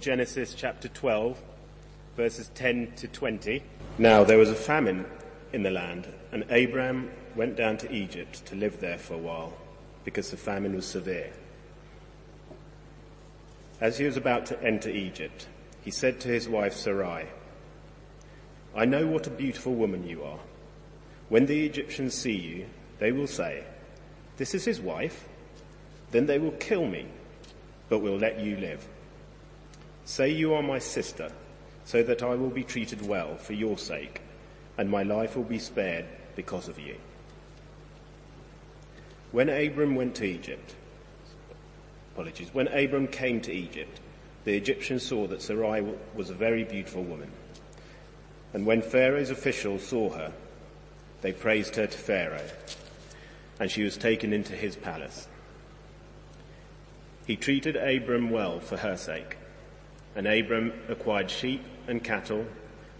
Genesis chapter 12, verses 10 to 20. Now there was a famine in the land, and Abraham went down to Egypt to live there for a while, because the famine was severe. As he was about to enter Egypt, he said to his wife Sarai, I know what a beautiful woman you are. When the Egyptians see you, they will say, this is his wife. Then they will kill me, but will let you live. Say you are my sister, so that I will be treated well for your sake, and my life will be spared because of you. When Abram went to Egypt, apologies, when Abram came to Egypt, the Egyptians saw that Sarai was a very beautiful woman. And when Pharaoh's officials saw her, they praised her to Pharaoh, and she was taken into his palace. He treated Abram well for her sake, and Abram acquired sheep and cattle,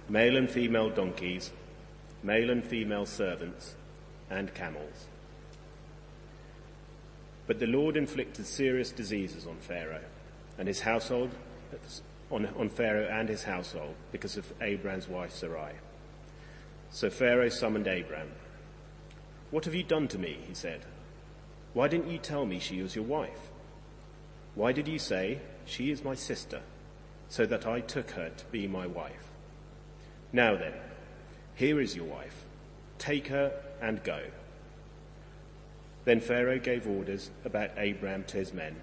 male and female donkeys, male and female servants, and camels. But the Lord inflicted serious diseases on Pharaoh and his household, on, on Pharaoh and his household because of Abram's wife Sarai. So Pharaoh summoned Abram. What have you done to me? He said. Why didn't you tell me she was your wife? Why did you say, she is my sister, so that I took her to be my wife? Now then, here is your wife. Take her and go. Then Pharaoh gave orders about Abram to his men,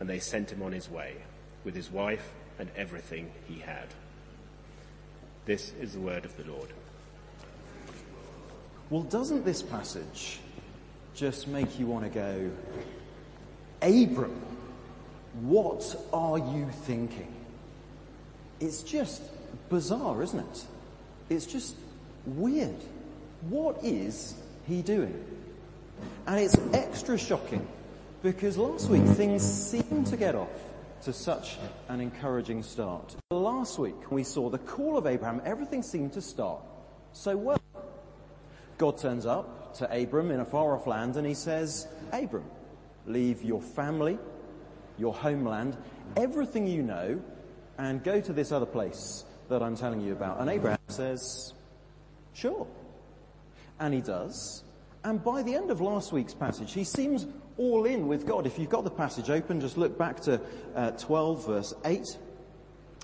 and they sent him on his way with his wife and everything he had. This is the word of the Lord. Well, doesn't this passage just make you want to go, Abram, what are you thinking? It's just bizarre, isn't it? It's just weird. What is he doing? And it's extra shocking because last week things seemed to get off to such an encouraging start. Last week we saw the call of Abraham, everything seemed to start so well. God turns up to Abram in a far off land and he says, Abram, leave your family, your homeland, everything you know, and go to this other place that I'm telling you about. And Abraham says, sure. And he does. And by the end of last week's passage, he seems all in with God. If you've got the passage open, just look back to uh, 12 verse 8.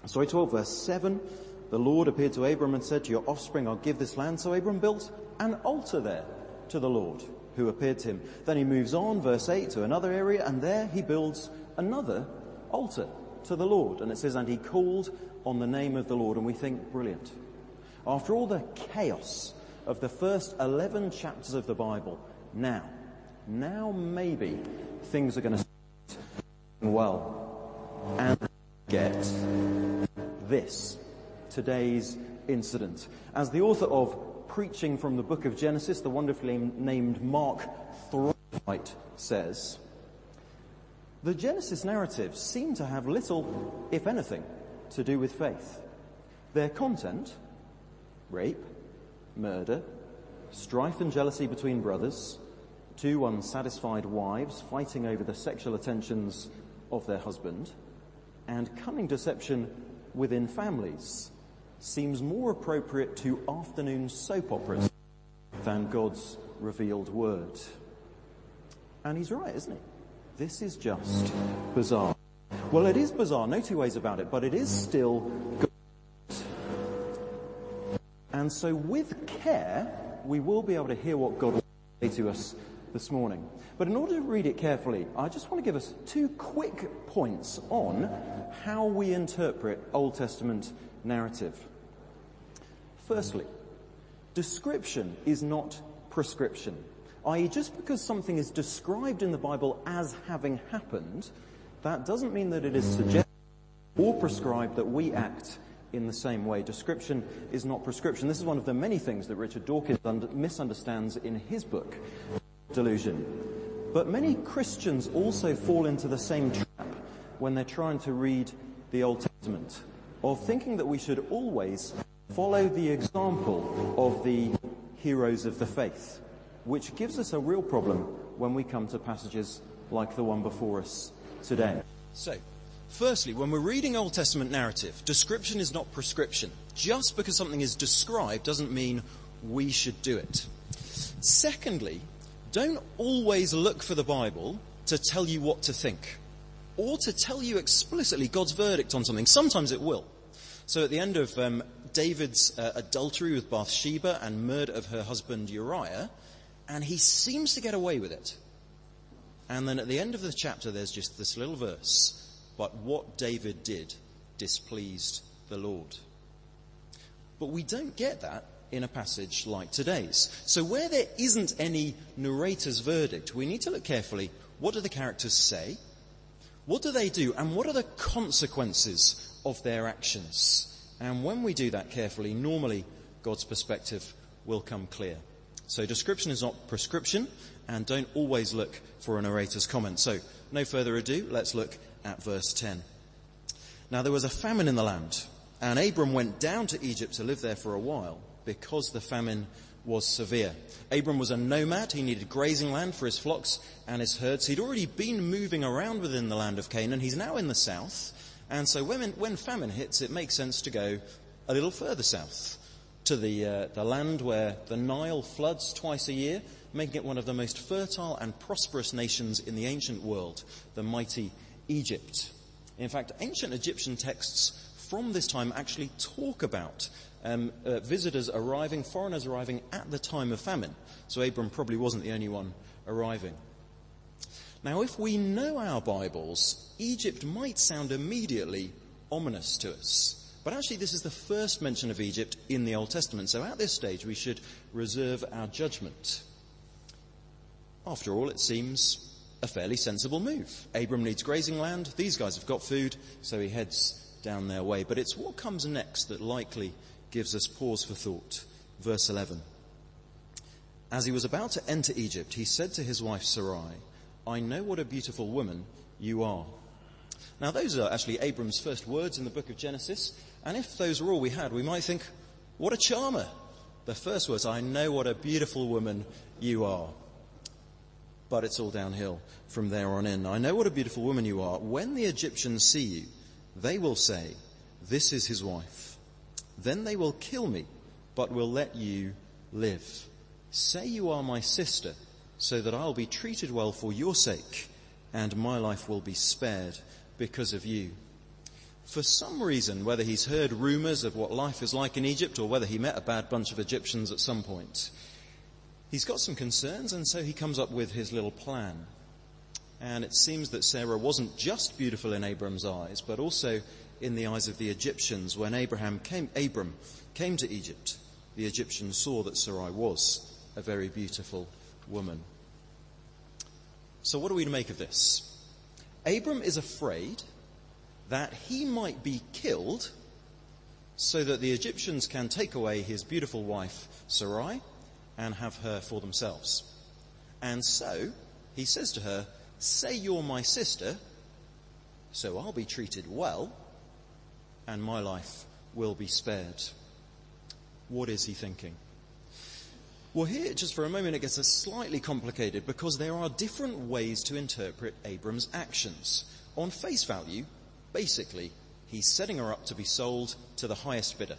Sorry, 12 verse 7. The Lord appeared to Abram and said to your offspring, I'll give this land. So Abram built an altar there to the Lord who appeared to him. Then he moves on, verse 8, to another area, and there he builds another altar to the Lord. And it says, and he called on the name of the Lord. And we think, brilliant. After all the chaos of the first 11 chapters of the Bible, now, now maybe things are going to well. And get this, today's incident. As the author of Preaching from the book of Genesis, the wonderfully named Mark Thornwright says, the Genesis narratives seem to have little, if anything, to do with faith. Their content, rape, murder, strife and jealousy between brothers, two unsatisfied wives fighting over the sexual attentions of their husband, and cunning deception within families seems more appropriate to afternoon soap operas than God's revealed word. And he's right, isn't he? This is just bizarre. Well, it is bizarre, no two ways about it, but it is still good. And so with care, we will be able to hear what God will say to us this morning. But in order to read it carefully, I just want to give us two quick points on how we interpret Old Testament narrative. Firstly, description is not prescription. I.e., just because something is described in the Bible as having happened, that doesn't mean that it is suggested or prescribed that we act in the same way. Description is not prescription. This is one of the many things that Richard Dawkins misunderstands in his book, Delusion. But many Christians also fall into the same trap when they're trying to read the Old Testament of thinking that we should always follow the example of the heroes of the faith, which gives us a real problem when we come to passages like the one before us today. So, Firstly, when we're reading Old Testament narrative, description is not prescription. Just because something is described doesn't mean we should do it. Secondly, don't always look for the Bible to tell you what to think or to tell you explicitly God's verdict on something. Sometimes it will. So at the end of um, David's uh, adultery with Bathsheba and murder of her husband Uriah, and he seems to get away with it. And then at the end of the chapter, there's just this little verse. But what David did displeased the Lord. But we don't get that in a passage like today's. So where there isn't any narrator's verdict, we need to look carefully. What do the characters say? What do they do? And what are the consequences of their actions? And when we do that carefully, normally God's perspective will come clear. So description is not prescription, and don't always look for a narrator's comment. So, no further ado, let's look at verse 10. Now there was a famine in the land, and Abram went down to Egypt to live there for a while, because the famine was severe. Abram was a nomad. He needed grazing land for his flocks and his herds. He'd already been moving around within the land of Canaan. He's now in the south. And so when, when famine hits, it makes sense to go a little further south to the, uh, the land where the Nile floods twice a year, making it one of the most fertile and prosperous nations in the ancient world, the mighty Egypt. In fact, ancient Egyptian texts from this time actually talk about um, uh, visitors arriving, foreigners arriving at the time of famine. So Abram probably wasn't the only one arriving. Now, if we know our Bibles, Egypt might sound immediately ominous to us. But actually, this is the first mention of Egypt in the Old Testament. So at this stage, we should reserve our judgment. After all, it seems a fairly sensible move. Abram needs grazing land. These guys have got food, so he heads down their way. But it's what comes next that likely gives us pause for thought. Verse 11. As he was about to enter Egypt, he said to his wife Sarai, I know what a beautiful woman you are. Now, those are actually Abram's first words in the book of Genesis. And if those were all we had, we might think, what a charmer. The first words, I know what a beautiful woman you are. But it's all downhill from there on in. I know what a beautiful woman you are. When the Egyptians see you, they will say, This is his wife. Then they will kill me, but will let you live. Say you are my sister so that I'll be treated well for your sake, and my life will be spared because of you. For some reason, whether he's heard rumors of what life is like in Egypt or whether he met a bad bunch of Egyptians at some point, he's got some concerns and so he comes up with his little plan. And it seems that Sarah wasn't just beautiful in Abram's eyes, but also in the eyes of the Egyptians. When Abraham came, Abram came to Egypt, the Egyptians saw that Sarai was a very beautiful woman. So, what are we to make of this? Abram is afraid that he might be killed so that the Egyptians can take away his beautiful wife Sarai and have her for themselves. And so he says to her, Say you're my sister, so I'll be treated well, and my life will be spared. What is he thinking? Well, here, just for a moment, it gets a slightly complicated because there are different ways to interpret Abram's actions. On face value, basically, he's setting her up to be sold to the highest bidder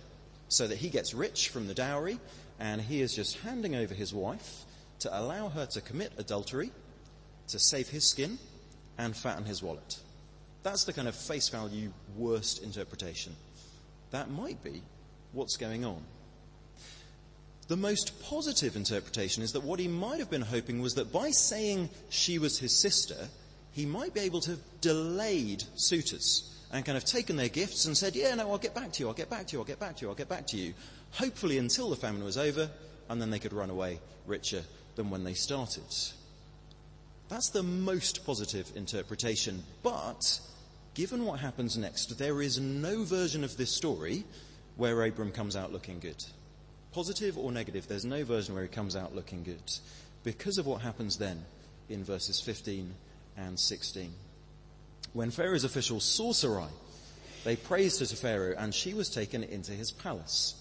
so that he gets rich from the dowry and he is just handing over his wife to allow her to commit adultery, to save his skin, and fatten his wallet. That's the kind of face value worst interpretation. That might be what's going on. The most positive interpretation is that what he might have been hoping was that by saying she was his sister, he might be able to have delayed suitors and kind of taken their gifts and said, Yeah, no, I'll get back to you, I'll get back to you, I'll get back to you, I'll get back to you. Hopefully until the famine was over, and then they could run away richer than when they started. That's the most positive interpretation. But, given what happens next, there is no version of this story where Abram comes out looking good. Positive or negative, there's no version where he comes out looking good because of what happens then in verses 15 and 16. When Pharaoh's officials saw Sarai, they praised her to Pharaoh, and she was taken into his palace.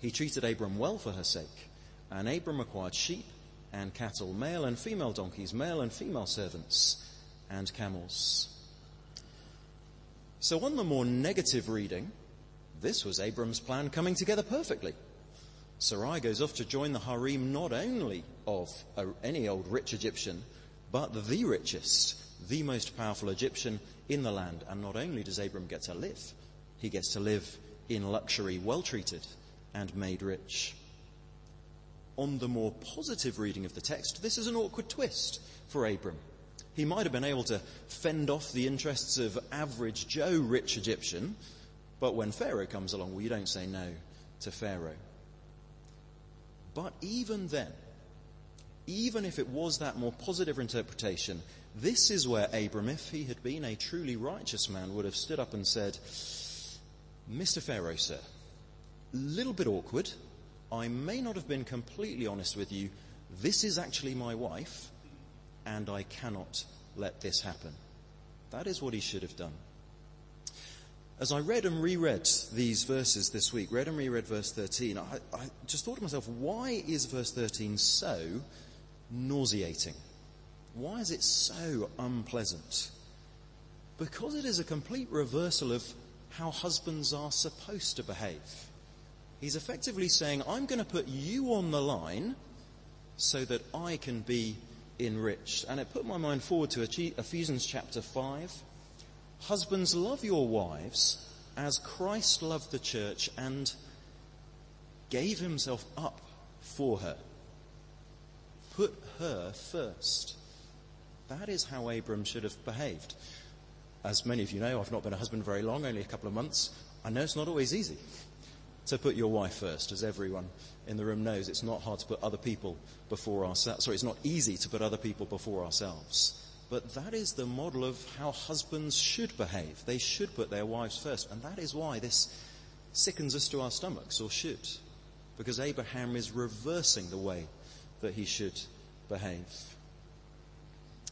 He treated Abram well for her sake, and Abram acquired sheep and cattle, male and female donkeys, male and female servants, and camels. So on the more negative reading, this was Abram's plan coming together perfectly. Sarai goes off to join the harem not only of a, any old rich Egyptian, but the richest, the most powerful Egyptian in the land. And not only does Abram get to live, he gets to live in luxury, well treated, and made rich. On the more positive reading of the text, this is an awkward twist for Abram. He might have been able to fend off the interests of average Joe rich Egyptian, but when Pharaoh comes along, well, you don't say no to Pharaoh. But even then, even if it was that more positive interpretation, this is where Abram, if he had been a truly righteous man, would have stood up and said, Mr. Pharaoh, sir, little bit awkward. I may not have been completely honest with you. This is actually my wife, and I cannot let this happen. That is what he should have done. As I read and reread these verses this week, read and reread verse 13, I, I just thought to myself, why is verse 13 so nauseating? Why is it so unpleasant? Because it is a complete reversal of how husbands are supposed to behave. He's effectively saying, I'm going to put you on the line so that I can be enriched. And it put my mind forward to Ephesians chapter 5. Husbands, love your wives as Christ loved the church and gave himself up for her. Put her first. That is how Abram should have behaved. As many of you know, I've not been a husband very long, only a couple of months. I know it's not always easy to put your wife first, as everyone in the room knows. It's not hard to put other people before ourselves. Sorry, it's not easy to put other people before ourselves. But that is the model of how husbands should behave. They should put their wives first. And that is why this sickens us to our stomachs, or should. Because Abraham is reversing the way that he should behave.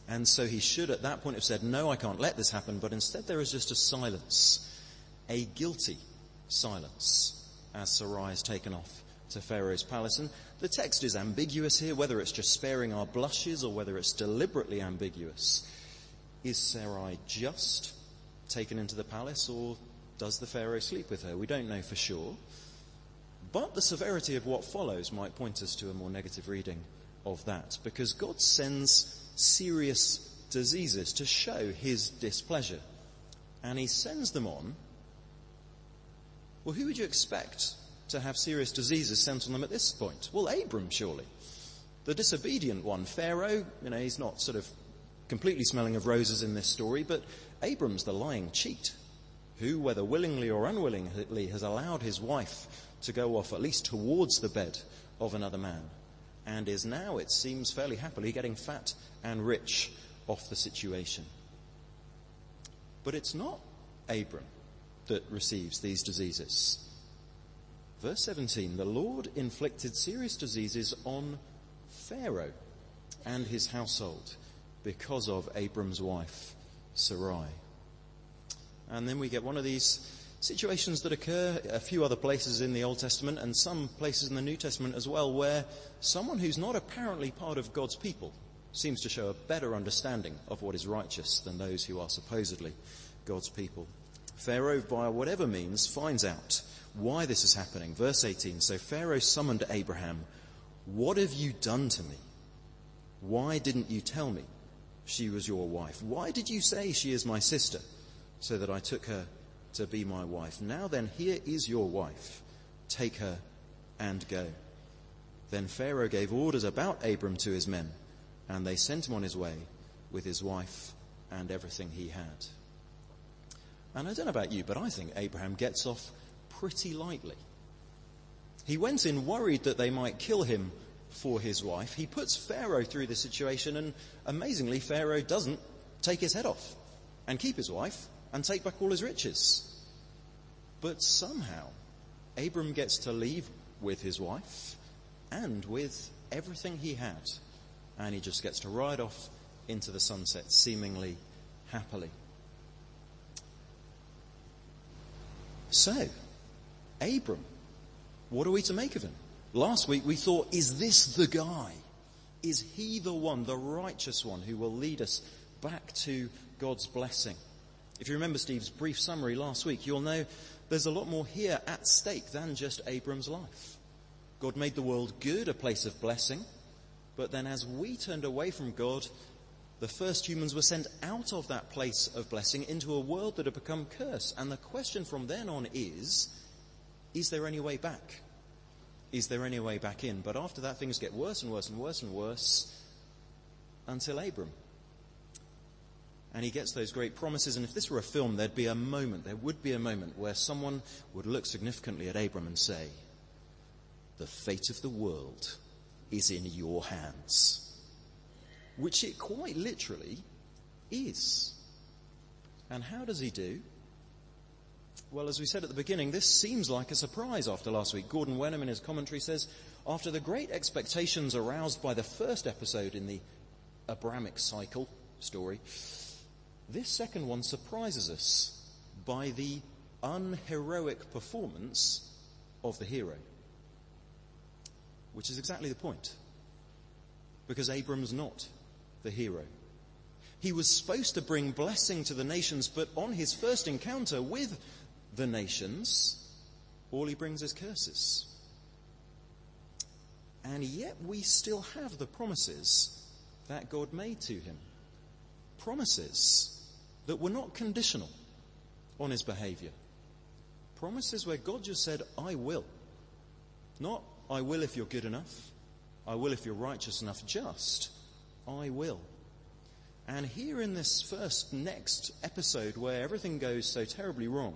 And so he should at that point have said, no, I can't let this happen, but instead there is just a silence, a guilty silence, as Sarai is taken off to Pharaoh's palace. And the text is ambiguous here, whether it's just sparing our blushes or whether it's deliberately ambiguous. Is Sarai just taken into the palace or does the Pharaoh sleep with her? We don't know for sure. But the severity of what follows might point us to a more negative reading of that because God sends serious diseases to show his displeasure. And he sends them on. Well, who would you expect to have serious diseases sent on them at this point? Well, Abram, surely. The disobedient one, Pharaoh, you know, he's not sort of completely smelling of roses in this story, but Abram's the lying cheat, who, whether willingly or unwillingly, has allowed his wife to go off at least towards the bed of another man and is now, it seems, fairly happily getting fat and rich off the situation. But it's not Abram that receives these diseases. Verse 17 The Lord inflicted serious diseases on Pharaoh and his household because of Abram's wife, Sarai. And then we get one of these situations that occur a few other places in the Old Testament and some places in the New Testament as well, where someone who's not apparently part of God's people seems to show a better understanding of what is righteous than those who are supposedly God's people. Pharaoh, via whatever means, finds out why this is happening. Verse 18 So Pharaoh summoned Abraham, What have you done to me? Why didn't you tell me she was your wife? Why did you say she is my sister, so that I took her to be my wife. Now then, here is your wife. Take her and go. Then Pharaoh gave orders about Abram to his men, and they sent him on his way with his wife and everything he had. And I don't know about you, but I think Abraham gets off pretty lightly. He went in worried that they might kill him for his wife. He puts Pharaoh through the situation, and amazingly, Pharaoh doesn't take his head off and keep his wife and take back all his riches. But somehow, Abram gets to leave with his wife and with everything he had, and he just gets to ride off into the sunset, seemingly happily. So, Abram, what are we to make of him? Last week we thought, is this the guy? Is he the one, the righteous one, who will lead us back to God's blessing? If you remember Steve's brief summary last week, you'll know there's a lot more here at stake than just Abram's life. God made the world good, a place of blessing, but then as we turned away from God, the first humans were sent out of that place of blessing into a world that had become cursed. And the question from then on is, is there any way back? Is there any way back in? But after that, things get worse and worse and worse and worse until Abram. And he gets those great promises. And if this were a film, there'd be a moment, there would be a moment where someone would look significantly at Abram and say, the fate of the world is in your hands. Which it quite literally is. And how does he do? Well, as we said at the beginning, this seems like a surprise after last week. Gordon Wenham in his commentary says, after the great expectations aroused by the first episode in the Abramic cycle story, this second one surprises us by the unheroic performance of the hero. Which is exactly the point. Because Abram's not the hero. He was supposed to bring blessing to the nations, but on his first encounter with the nations, all he brings is curses. And yet we still have the promises that God made to him. Promises that were not conditional on his behavior. Promises where God just said, I will. Not, I will if you're good enough. I will if you're righteous enough. Just, I will. And here in this first next episode where everything goes so terribly wrong,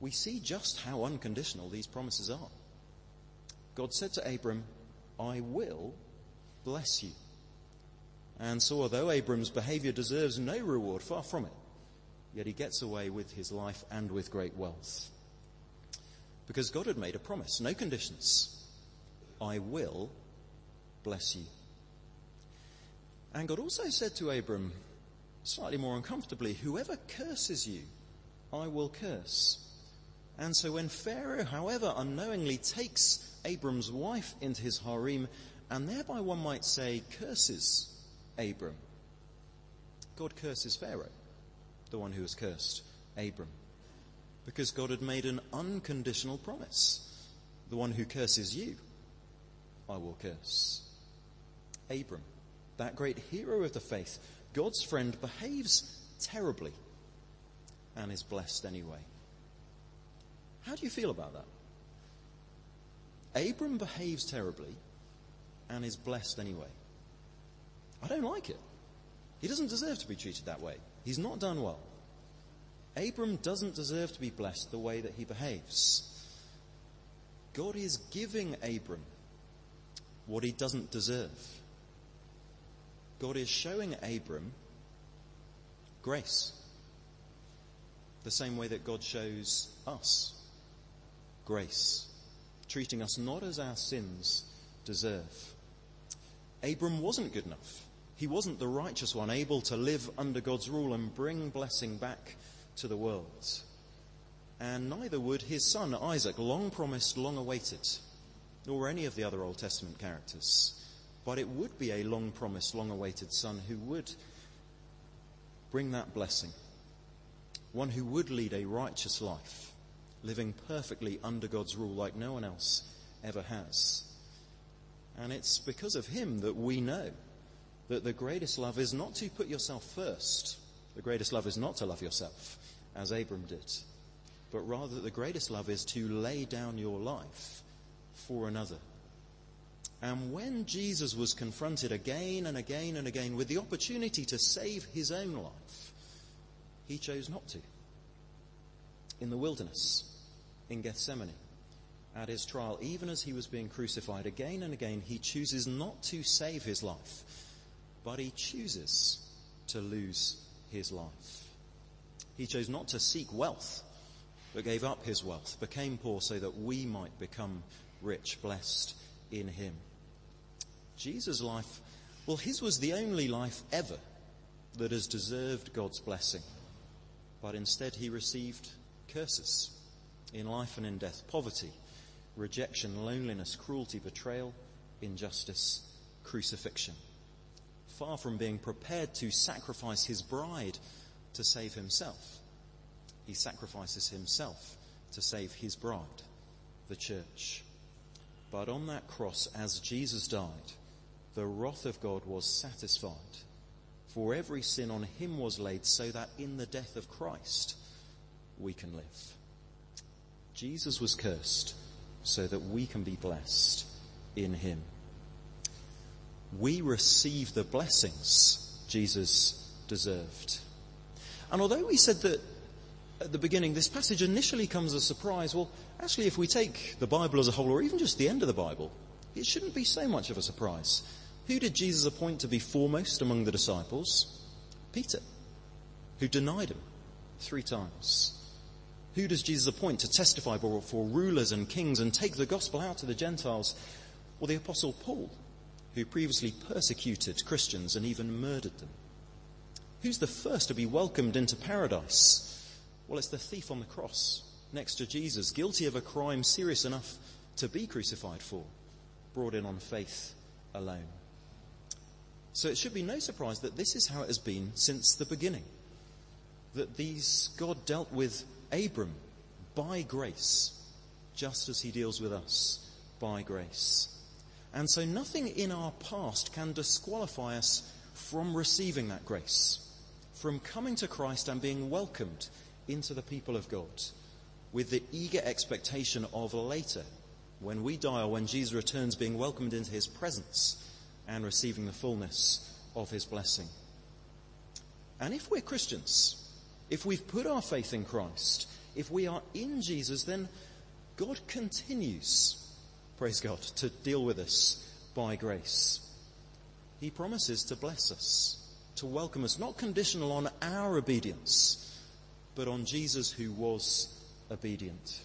we see just how unconditional these promises are. God said to Abram, I will bless you. And so although Abram's behavior deserves no reward, far from it, yet he gets away with his life and with great wealth. Because God had made a promise, no conditions. I will bless you. And God also said to Abram, slightly more uncomfortably, whoever curses you, I will curse. And so when Pharaoh, however unknowingly, takes Abram's wife into his harem, and thereby one might say curses Abram, God curses Pharaoh, the one who has cursed Abram. Because God had made an unconditional promise. The one who curses you, I will curse. Abram that great hero of the faith, God's friend, behaves terribly and is blessed anyway. How do you feel about that? Abram behaves terribly and is blessed anyway. I don't like it. He doesn't deserve to be treated that way. He's not done well. Abram doesn't deserve to be blessed the way that he behaves. God is giving Abram what he doesn't deserve. God is showing Abram grace. The same way that God shows us grace, treating us not as our sins deserve. Abram wasn't good enough. He wasn't the righteous one, able to live under God's rule and bring blessing back to the world. And neither would his son Isaac, long promised, long awaited, nor any of the other Old Testament characters. But it would be a long promised, long awaited son who would bring that blessing. One who would lead a righteous life, living perfectly under God's rule like no one else ever has. And it's because of him that we know that the greatest love is not to put yourself first. The greatest love is not to love yourself, as Abram did. But rather, the greatest love is to lay down your life for another. And when Jesus was confronted again and again and again with the opportunity to save his own life, he chose not to. In the wilderness, in Gethsemane, at his trial, even as he was being crucified again and again, he chooses not to save his life, but he chooses to lose his life. He chose not to seek wealth, but gave up his wealth, became poor so that we might become rich, blessed in him. Jesus' life, well, his was the only life ever that has deserved God's blessing. But instead, he received curses in life and in death poverty, rejection, loneliness, cruelty, betrayal, injustice, crucifixion. Far from being prepared to sacrifice his bride to save himself, he sacrifices himself to save his bride, the church. But on that cross, as Jesus died, the wrath of God was satisfied. For every sin on him was laid so that in the death of Christ we can live. Jesus was cursed so that we can be blessed in him. We receive the blessings Jesus deserved. And although we said that at the beginning, this passage initially comes as a surprise. Well, actually, if we take the Bible as a whole, or even just the end of the Bible, it shouldn't be so much of a surprise. Who did Jesus appoint to be foremost among the disciples? Peter, who denied him three times. Who does Jesus appoint to testify for rulers and kings and take the gospel out to the Gentiles? Well, the Apostle Paul, who previously persecuted Christians and even murdered them. Who's the first to be welcomed into paradise? Well, it's the thief on the cross next to Jesus, guilty of a crime serious enough to be crucified for, brought in on faith alone. So it should be no surprise that this is how it has been since the beginning. That these, God dealt with Abram by grace, just as he deals with us by grace. And so nothing in our past can disqualify us from receiving that grace, from coming to Christ and being welcomed into the people of God with the eager expectation of later, when we die or when Jesus returns, being welcomed into his presence and receiving the fullness of his blessing. And if we're Christians, if we've put our faith in Christ, if we are in Jesus, then God continues, praise God, to deal with us by grace. He promises to bless us, to welcome us, not conditional on our obedience, but on Jesus who was obedient.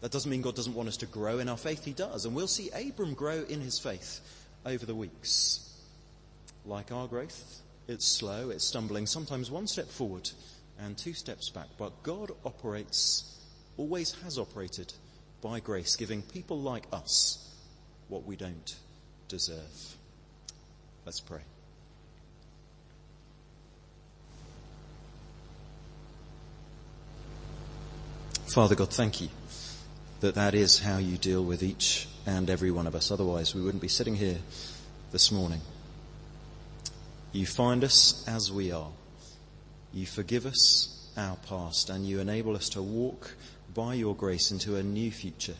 That doesn't mean God doesn't want us to grow in our faith. He does. And we'll see Abram grow in his faith over the weeks. Like our growth, it's slow, it's stumbling, sometimes one step forward and two steps back. But God operates, always has operated by grace, giving people like us what we don't deserve. Let's pray. Father God, thank you that that is how you deal with each and every one of us. Otherwise, we wouldn't be sitting here this morning. You find us as we are. You forgive us our past and you enable us to walk by your grace into a new future.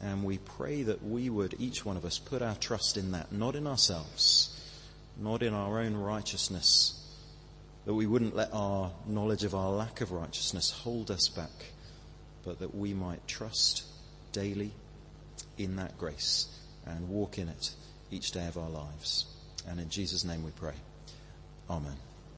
And we pray that we would, each one of us, put our trust in that, not in ourselves, not in our own righteousness, that we wouldn't let our knowledge of our lack of righteousness hold us back but that we might trust daily in that grace and walk in it each day of our lives. And in Jesus' name we pray. Amen.